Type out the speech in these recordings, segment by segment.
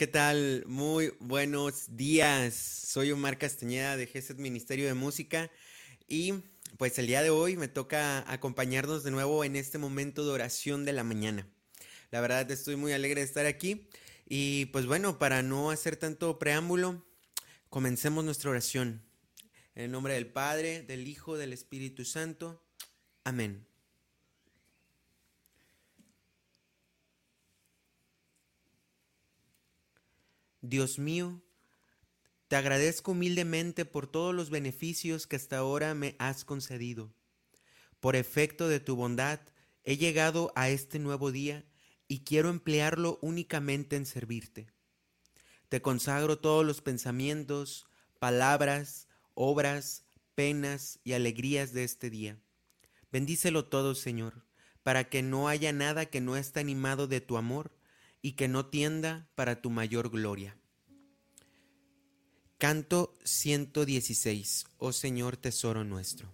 ¿qué tal? Muy buenos días. Soy Omar Castañeda de GESED Ministerio de Música y pues el día de hoy me toca acompañarnos de nuevo en este momento de oración de la mañana. La verdad estoy muy alegre de estar aquí y pues bueno, para no hacer tanto preámbulo, comencemos nuestra oración. En el nombre del Padre, del Hijo, del Espíritu Santo. Amén. Dios mío, te agradezco humildemente por todos los beneficios que hasta ahora me has concedido. Por efecto de tu bondad, he llegado a este nuevo día y quiero emplearlo únicamente en servirte. Te consagro todos los pensamientos, palabras, obras, penas y alegrías de este día. Bendícelo todo, Señor, para que no haya nada que no esté animado de tu amor y que no tienda para tu mayor gloria. Canto 116, oh Señor Tesoro nuestro.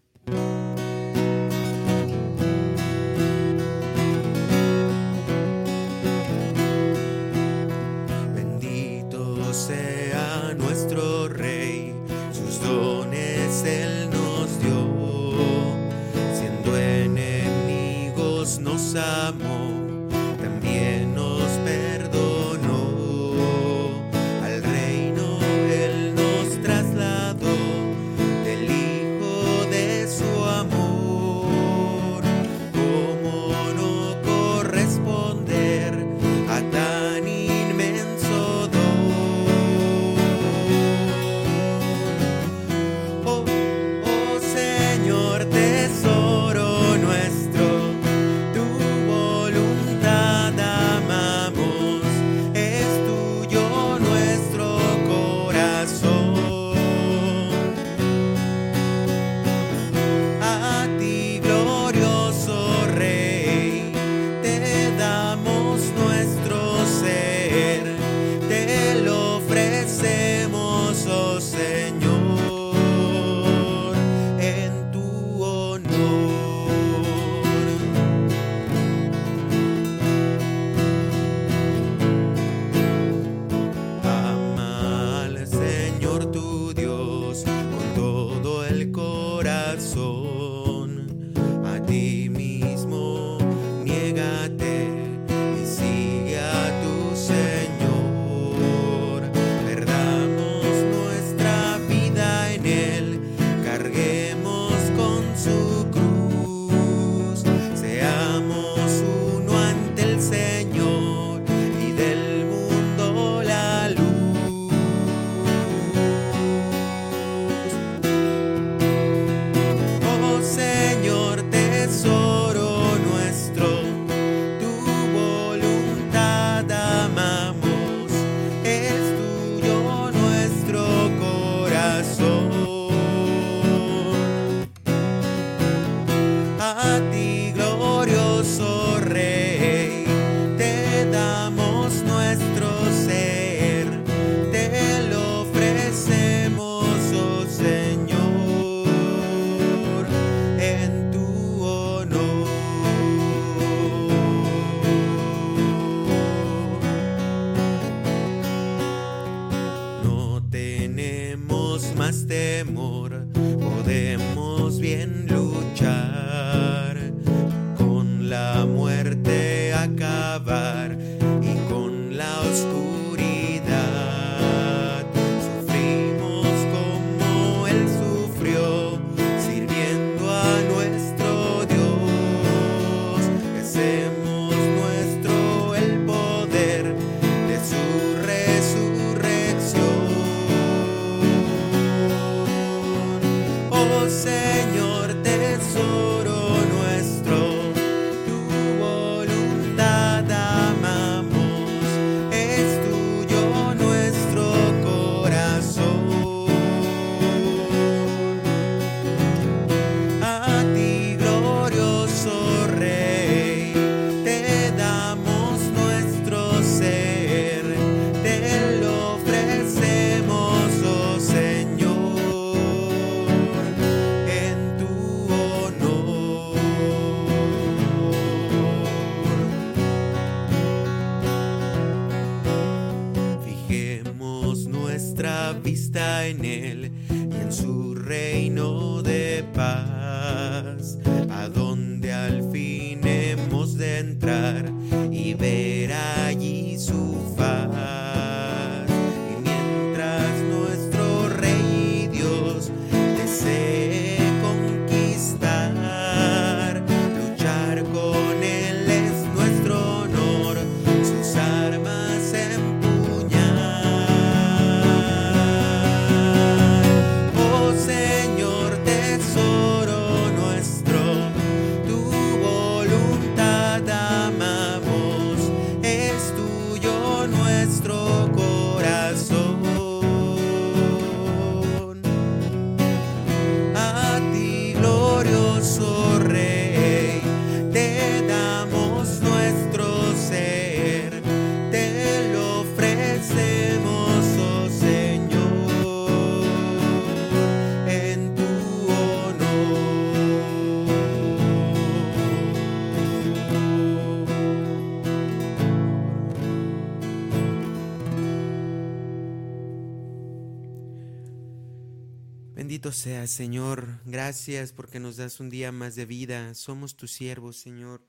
Bendito seas, Señor. Gracias porque nos das un día más de vida. Somos tus siervos, Señor.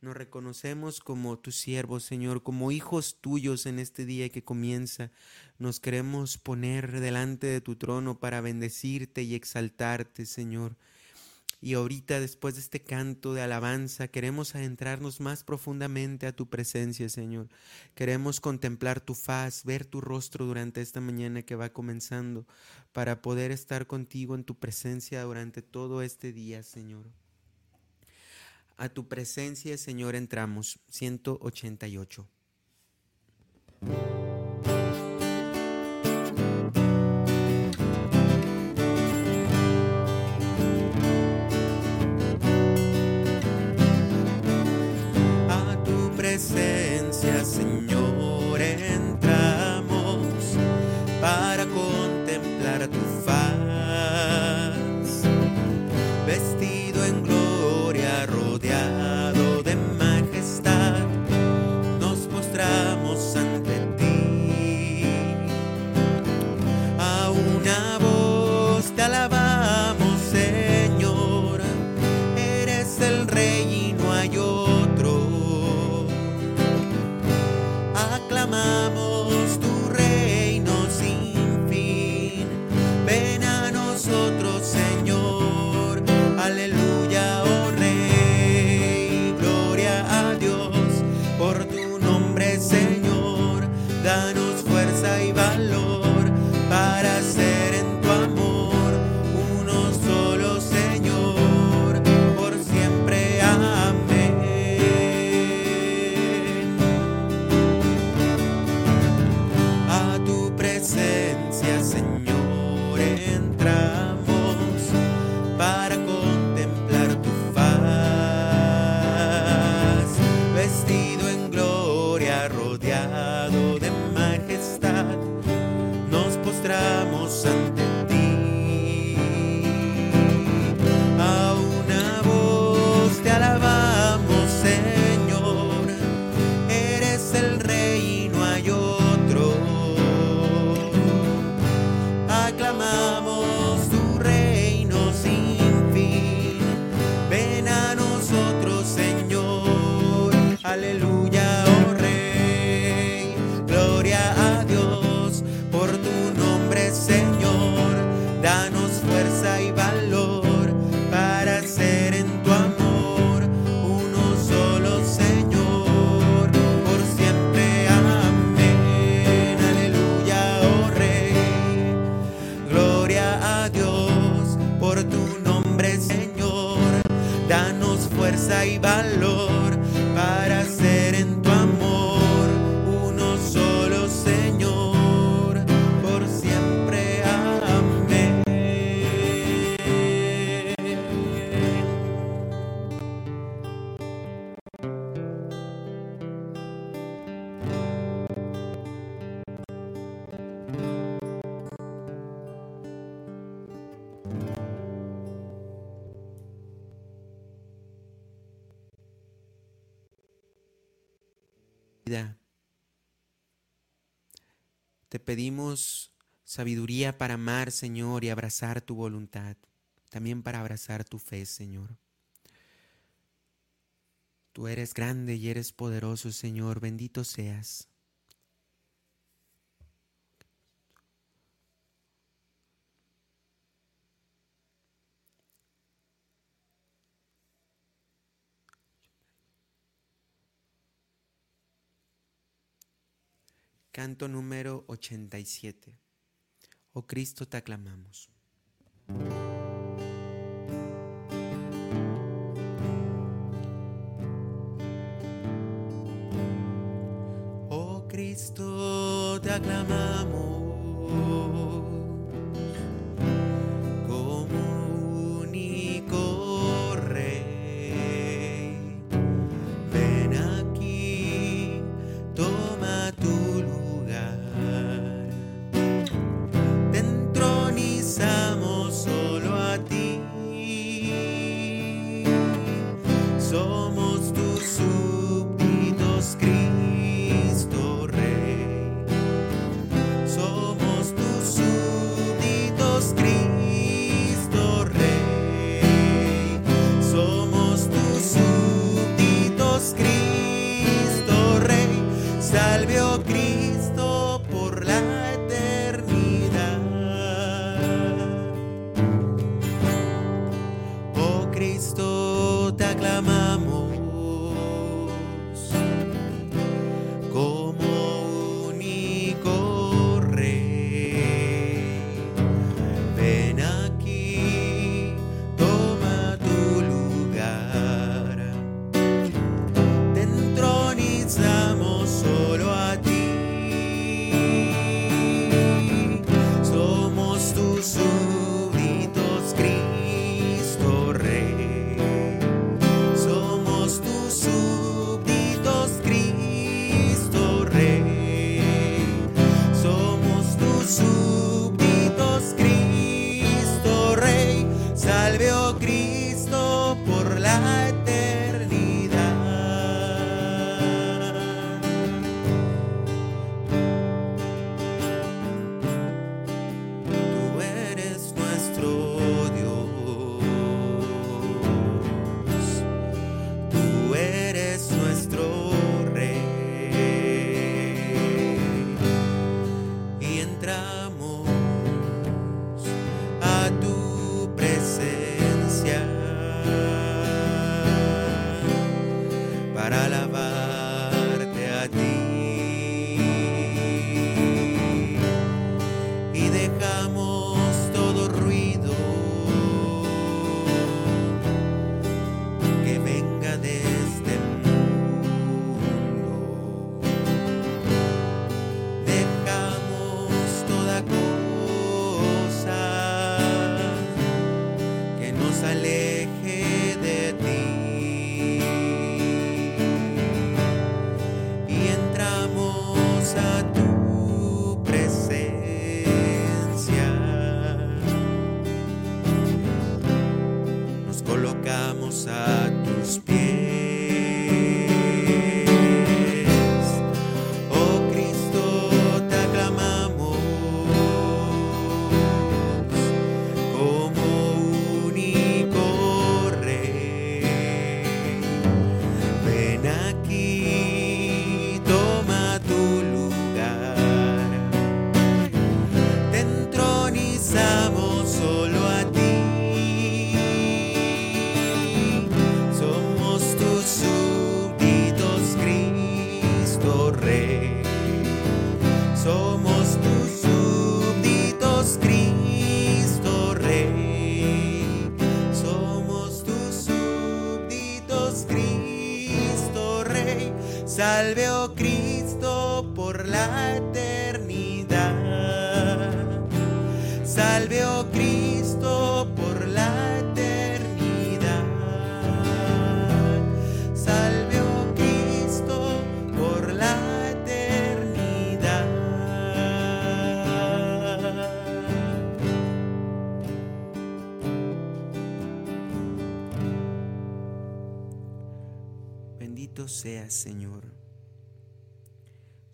Nos reconocemos como tus siervos, Señor, como hijos tuyos en este día que comienza. Nos queremos poner delante de tu trono para bendecirte y exaltarte, Señor. Y ahorita, después de este canto de alabanza, queremos adentrarnos más profundamente a tu presencia, Señor. Queremos contemplar tu faz, ver tu rostro durante esta mañana que va comenzando, para poder estar contigo en tu presencia durante todo este día, Señor. A tu presencia, Señor, entramos. 188. Te pedimos sabiduría para amar, Señor, y abrazar tu voluntad, también para abrazar tu fe, Señor. Tú eres grande y eres poderoso, Señor, bendito seas. Canto número 87. Oh Cristo, te aclamamos. Oh Cristo, te aclamamos. Bendito seas, Señor.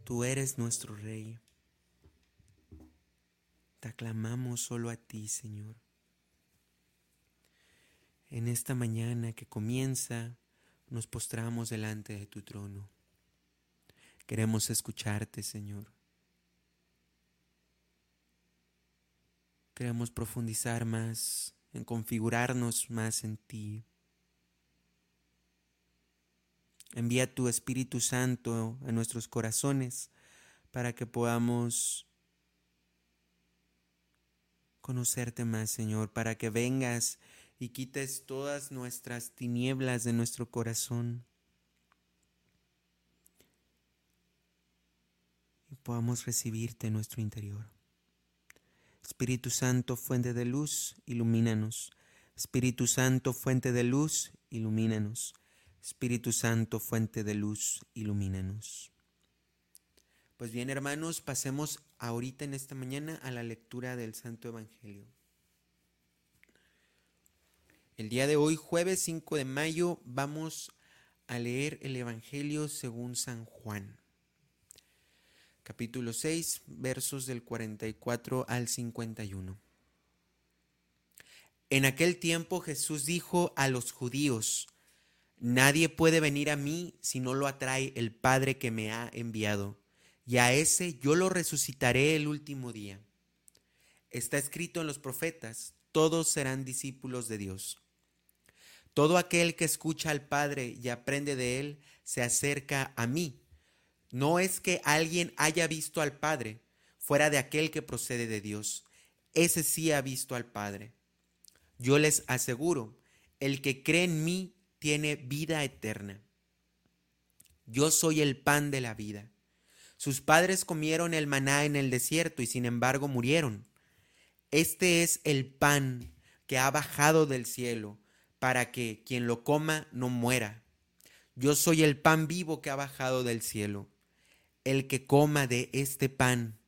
Tú eres nuestro Rey. Te aclamamos solo a ti, Señor. En esta mañana que comienza, nos postramos delante de tu trono. Queremos escucharte, Señor. Queremos profundizar más, en configurarnos más en ti. Envía tu Espíritu Santo a nuestros corazones para que podamos conocerte más, Señor, para que vengas y quites todas nuestras tinieblas de nuestro corazón y podamos recibirte en nuestro interior. Espíritu Santo, fuente de luz, ilumínanos. Espíritu Santo, fuente de luz, ilumínanos. Espíritu Santo, fuente de luz, ilumínanos. Pues bien, hermanos, pasemos ahorita en esta mañana a la lectura del Santo Evangelio. El día de hoy, jueves 5 de mayo, vamos a leer el Evangelio según San Juan. Capítulo 6, versos del 44 al 51. En aquel tiempo Jesús dijo a los judíos, Nadie puede venir a mí si no lo atrae el Padre que me ha enviado, y a ese yo lo resucitaré el último día. Está escrito en los profetas, todos serán discípulos de Dios. Todo aquel que escucha al Padre y aprende de Él se acerca a mí. No es que alguien haya visto al Padre fuera de aquel que procede de Dios. Ese sí ha visto al Padre. Yo les aseguro, el que cree en mí tiene vida eterna. Yo soy el pan de la vida. Sus padres comieron el maná en el desierto y sin embargo murieron. Este es el pan que ha bajado del cielo para que quien lo coma no muera. Yo soy el pan vivo que ha bajado del cielo. El que coma de este pan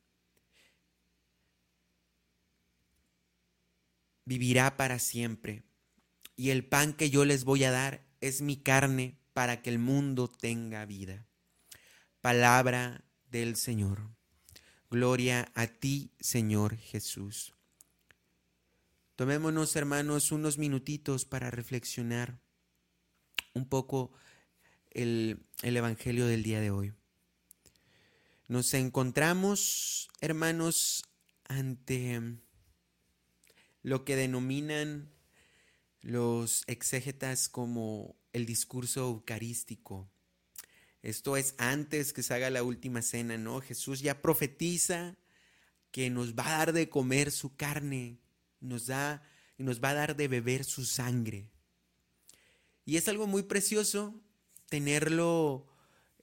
vivirá para siempre. Y el pan que yo les voy a dar es mi carne para que el mundo tenga vida. Palabra del Señor. Gloria a ti, Señor Jesús. Tomémonos, hermanos, unos minutitos para reflexionar un poco el, el, Evangelio del día de hoy. Nos encontramos, hermanos, ante lo que denominan los exégetas como el discurso eucarístico. Esto es antes que se haga la última cena, ¿no? Jesús ya profetiza que nos va a dar de comer su carne, nos da y nos va a dar de beber su sangre. Y es algo muy precioso tenerlo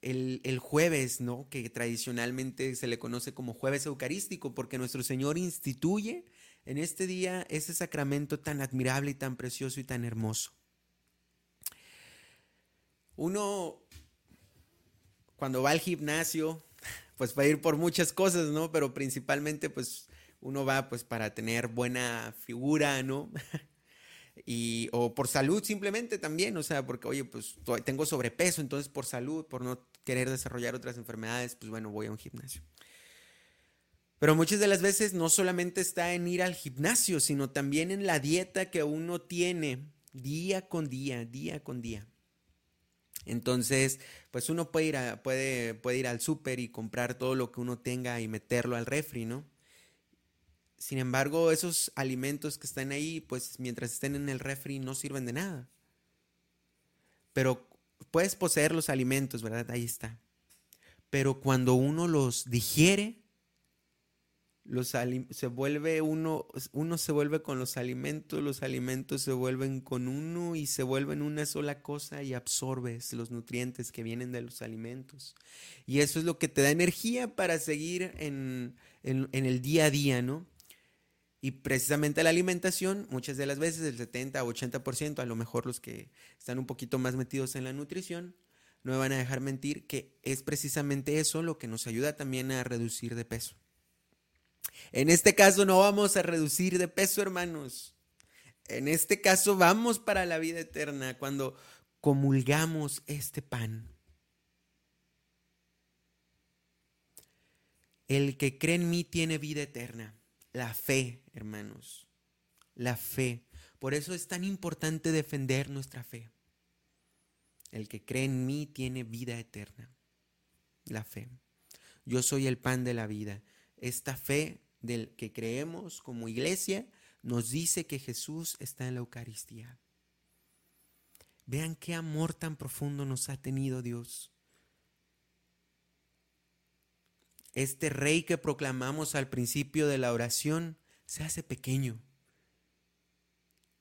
el, el, jueves, ¿no? Que tradicionalmente se le conoce como jueves eucarístico, porque nuestro Señor instituye en este día ese sacramento tan admirable y tan precioso y tan hermoso. Uno, cuando va al gimnasio, pues va a ir por muchas cosas, ¿no? Pero principalmente, pues uno va pues para tener buena figura, ¿no? y o por salud simplemente también, o sea, porque oye, pues tengo sobrepeso, entonces por salud, por no querer desarrollar otras enfermedades, pues bueno, voy a un gimnasio. Pero muchas de las veces no solamente está en ir al gimnasio, sino también en la dieta que uno tiene día con día, día con día. Entonces, pues uno puede ir, puede, puede ir al súper y comprar todo lo que uno tenga y meterlo al refri, ¿no? Sin embargo, esos alimentos que están ahí, pues mientras estén en el refri no sirven de nada. Pero puedes poseer los alimentos, ¿verdad? Ahí está. Pero cuando uno los digiere, los se vuelve uno, uno se vuelve con los alimentos, los alimentos se vuelven con uno y se vuelven una sola cosa y absorbes los nutrientes que vienen de los alimentos. Y eso es lo que te da energía para seguir en, en, el día a día, ¿no? Y precisamente la alimentación, muchas de las veces, el 70 o 80%, a lo mejor los que están un poquito más metidos en la nutrición, no van a dejar mentir que es precisamente eso lo que nos ayuda también a reducir de peso. En este caso no vamos a reducir de peso, hermanos. En este caso vamos para la vida eterna cuando comulgamos este pan. El que cree en mí tiene vida eterna. la fe, hermanos. La fe. Por eso es tan importante defender nuestra fe. El que cree en mí tiene vida eterna. La fe. Yo soy el pan de la vida. Esta fe del que creemos como iglesia nos dice que Jesús está en la Eucaristía. Vean qué amor tan profundo nos ha tenido Dios. Este rey que proclamamos al principio de la oración se hace pequeño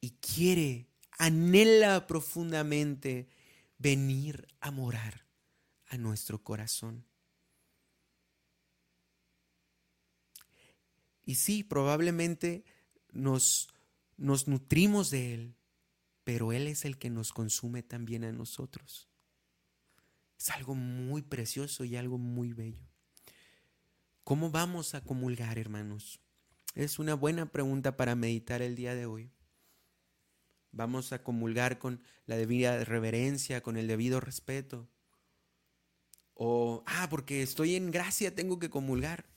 y quiere, anhela profundamente venir a morar a nuestro corazón. Y sí, probablemente nos, nos nutrimos de Él, pero Él es el que nos consume también a nosotros. Es algo muy precioso y algo muy bello. ¿Cómo vamos a comulgar, hermanos? Es una buena pregunta para meditar el día de hoy. Vamos a comulgar con la debida reverencia, con el debido respeto. O, ah, porque estoy en gracia, tengo que comulgar.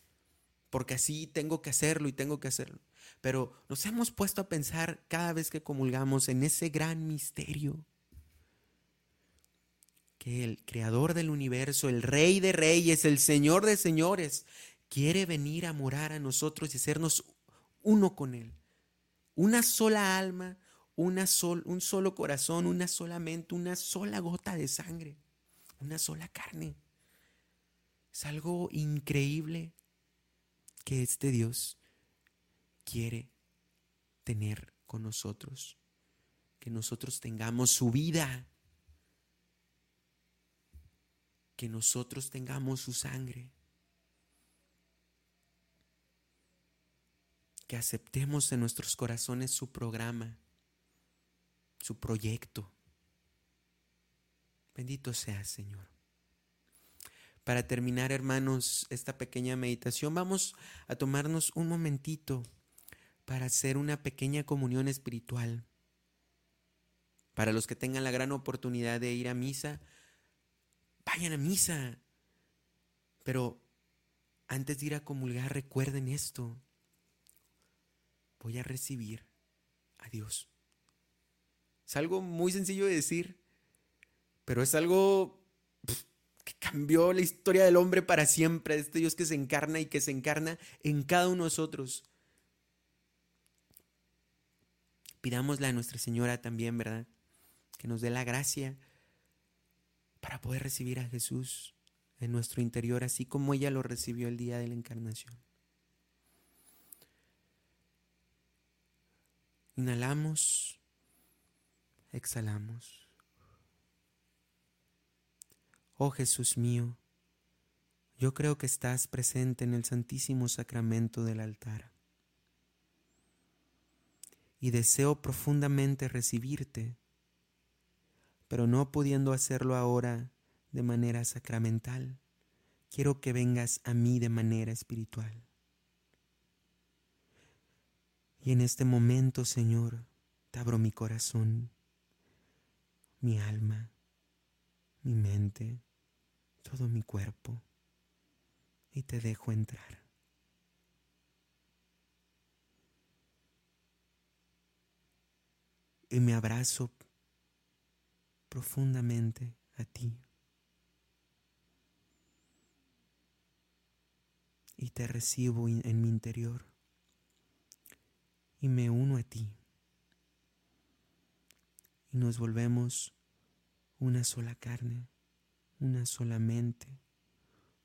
Porque así tengo que hacerlo y tengo que hacerlo. Pero nos hemos puesto a pensar cada vez que comulgamos en ese gran misterio. Que el creador del universo, el rey de reyes, el señor de señores, quiere venir a morar a nosotros y hacernos uno con él. Una sola alma, una sol, un solo corazón, una sola mente, una sola gota de sangre, una sola carne. Es algo increíble que este Dios quiere tener con nosotros, que nosotros tengamos su vida, que nosotros tengamos su sangre, que aceptemos en nuestros corazones su programa su proyecto. Bendito sea, Señor. Para terminar, hermanos, esta pequeña meditación, vamos a tomarnos un momentito para hacer una pequeña comunión espiritual. Para los que tengan la gran oportunidad de ir a misa, vayan a misa. Pero antes de ir a comulgar, recuerden esto. Voy a recibir a Dios. Es algo muy sencillo de decir, pero es algo que cambió la historia del hombre para siempre, este Dios que se encarna y que se encarna en cada uno de nosotros. Pidámosle a Nuestra Señora también, ¿verdad? Que nos dé la gracia para poder recibir a Jesús en nuestro interior, así como ella lo recibió el día de la encarnación. Inhalamos exhalamos. Oh Jesús mío, yo creo que estás presente en el Santísimo Sacramento del altar y deseo profundamente recibirte, pero no pudiendo hacerlo ahora de manera sacramental, quiero que vengas a mí de manera espiritual. Y en este momento, Señor, te abro mi corazón mi alma, mi mente, todo mi cuerpo y te dejo entrar. Y me abrazo profundamente a ti. Y te recibo en mi interior. Y me uno a ti y nos volvemos una sola carne, una sola mente,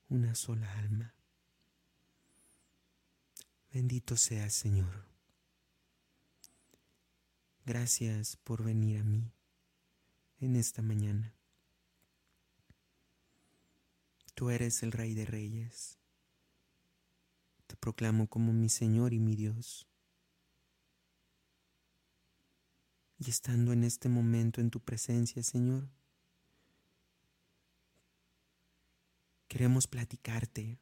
una sola alma. Bendito sea Señor. Gracias por venir a mí en esta mañana. Tú eres el Rey de Reyes. Te proclamo como mi Señor y mi Dios. y estando en este momento en tu presencia, Señor, queremos platicarte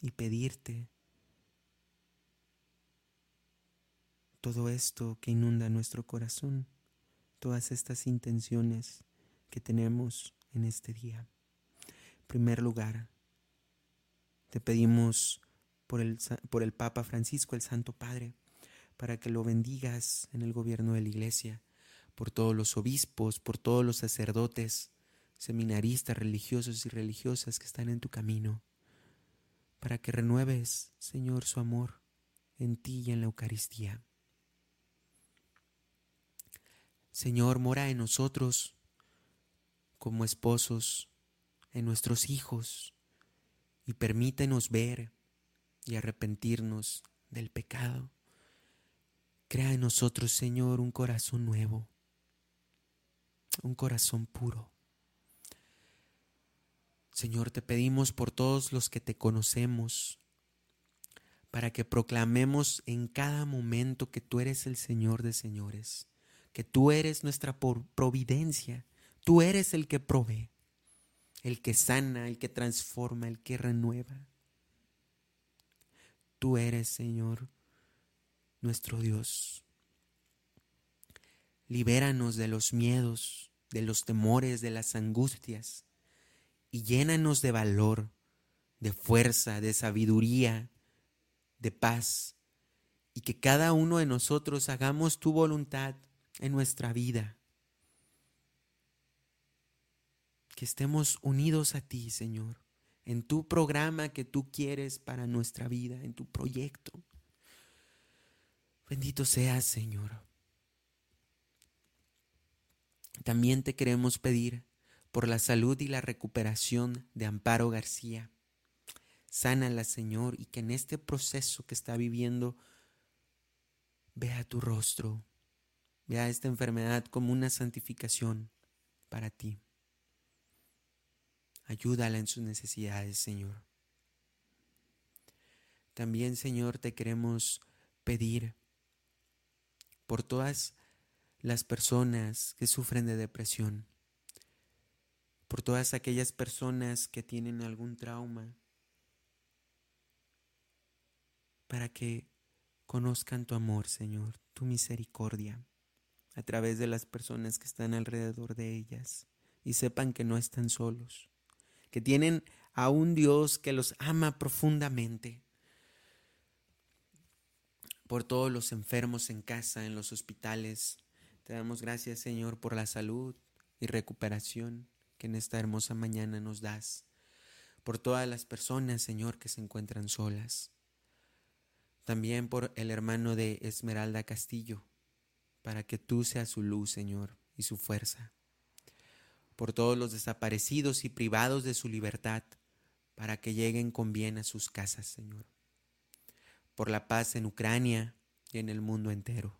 y pedirte todo esto que inunda nuestro corazón, todas estas intenciones que tenemos en este día. En primer lugar, te pedimos por el, por el Papa Francisco, el Santo Padre, para que lo bendigas en el gobierno de la Iglesia, por todos los obispos, por todos los sacerdotes, seminaristas, religiosos y religiosas que están en tu camino, para que renueves, Señor, su amor en ti y en la Eucaristía. Señor, mora en nosotros como esposos, en nuestros hijos, y permítenos ver y arrepentirnos del pecado. Crea en nosotros, Señor, un corazón nuevo, un corazón puro. Señor, te pedimos por todos los que te conocemos, para que proclamemos en cada momento que tú eres el Señor de señores, que tú eres nuestra providencia, tú eres el que provee, el que sana, el que transforma, el que renueva. Tú eres, Señor, nuestro Dios. Libéranos de los miedos, de los temores, de las angustias, y llénanos de valor, de fuerza, de sabiduría, de paz, y que cada uno de nosotros hagamos tu voluntad en nuestra vida. Que estemos unidos a ti, Señor en tu programa que tú quieres para nuestra vida, en tu proyecto. Bendito seas, Señor. También te queremos pedir por la salud y la recuperación de Amparo García. Sánala, Señor, y que en este proceso que está viviendo vea tu rostro, vea esta enfermedad como una santificación para ti. Ayúdala en sus necesidades, Señor. También, Señor, te queremos pedir por todas las personas que sufren de depresión, por todas aquellas personas que tienen algún trauma, para que conozcan tu amor, Señor, tu misericordia, a través de las personas que están alrededor de ellas y sepan que no están solos que tienen a un Dios que los ama profundamente. Por todos los enfermos en casa, en los hospitales, te damos gracias Señor por la salud y recuperación que en esta hermosa mañana nos das. Por todas las personas, Señor, que se encuentran solas. También por el hermano de Esmeralda Castillo, para que tú seas su luz, Señor, y su fuerza por todos los desaparecidos y privados de su libertad, para que lleguen con bien a sus casas, Señor. Por la paz en Ucrania y en el mundo entero.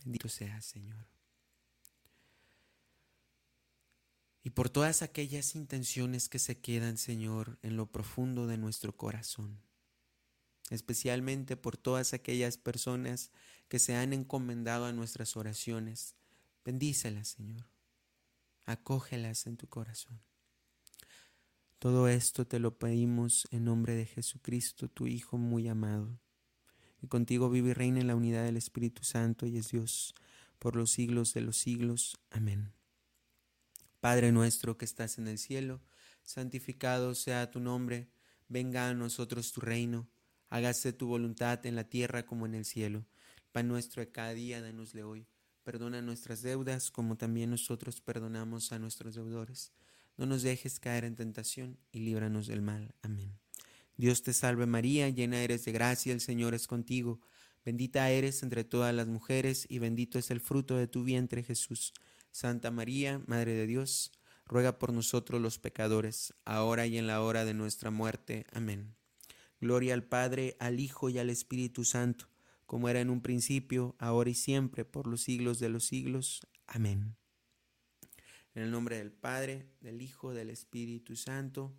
Bendito seas, Señor. Y por todas aquellas intenciones que se quedan, Señor, en lo profundo de nuestro corazón. Especialmente por todas aquellas personas que se han encomendado a nuestras oraciones. Bendícelas, Señor acógelas en tu corazón. Todo esto te lo pedimos en nombre de Jesucristo, tu Hijo muy amado. Y contigo vive y reina en la unidad del Espíritu Santo y es Dios por los siglos de los siglos. Amén. Padre nuestro que estás en el cielo, santificado sea tu nombre, venga a nosotros tu reino, hágase tu voluntad en la tierra como en el cielo. pan nuestro de cada día, danosle hoy Perdona nuestras deudas como también nosotros perdonamos a nuestros deudores. No nos dejes caer en tentación y líbranos del mal. Amén. Dios te salve María, llena eres de gracia, el Señor es contigo. Bendita eres entre todas las mujeres y bendito es el fruto de tu vientre Jesús. Santa María, Madre de Dios, ruega por nosotros los pecadores, ahora y en la hora de nuestra muerte. Amén. Gloria al Padre, al Hijo y al Espíritu Santo como era en un principio, ahora y siempre, por los siglos de los siglos. Amén. En el nombre del Padre, del Hijo, del Espíritu Santo.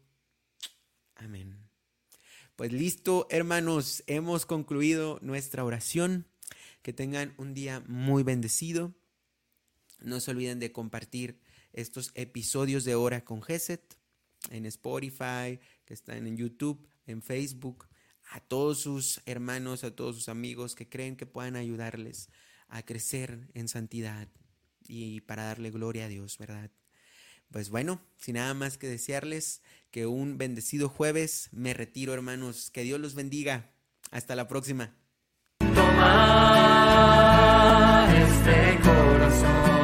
Amén. Pues listo, hermanos, hemos concluido nuestra oración. Que tengan un día muy bendecido. No se olviden de compartir estos episodios de Hora con Geset en Spotify, que están en YouTube, en Facebook a todos sus hermanos, a todos sus amigos que creen que puedan ayudarles a crecer en santidad y para darle gloria a Dios, ¿verdad? Pues bueno, sin nada más que desearles que un bendecido jueves me retiro, hermanos. Que Dios los bendiga. Hasta la próxima. Toma este corazón.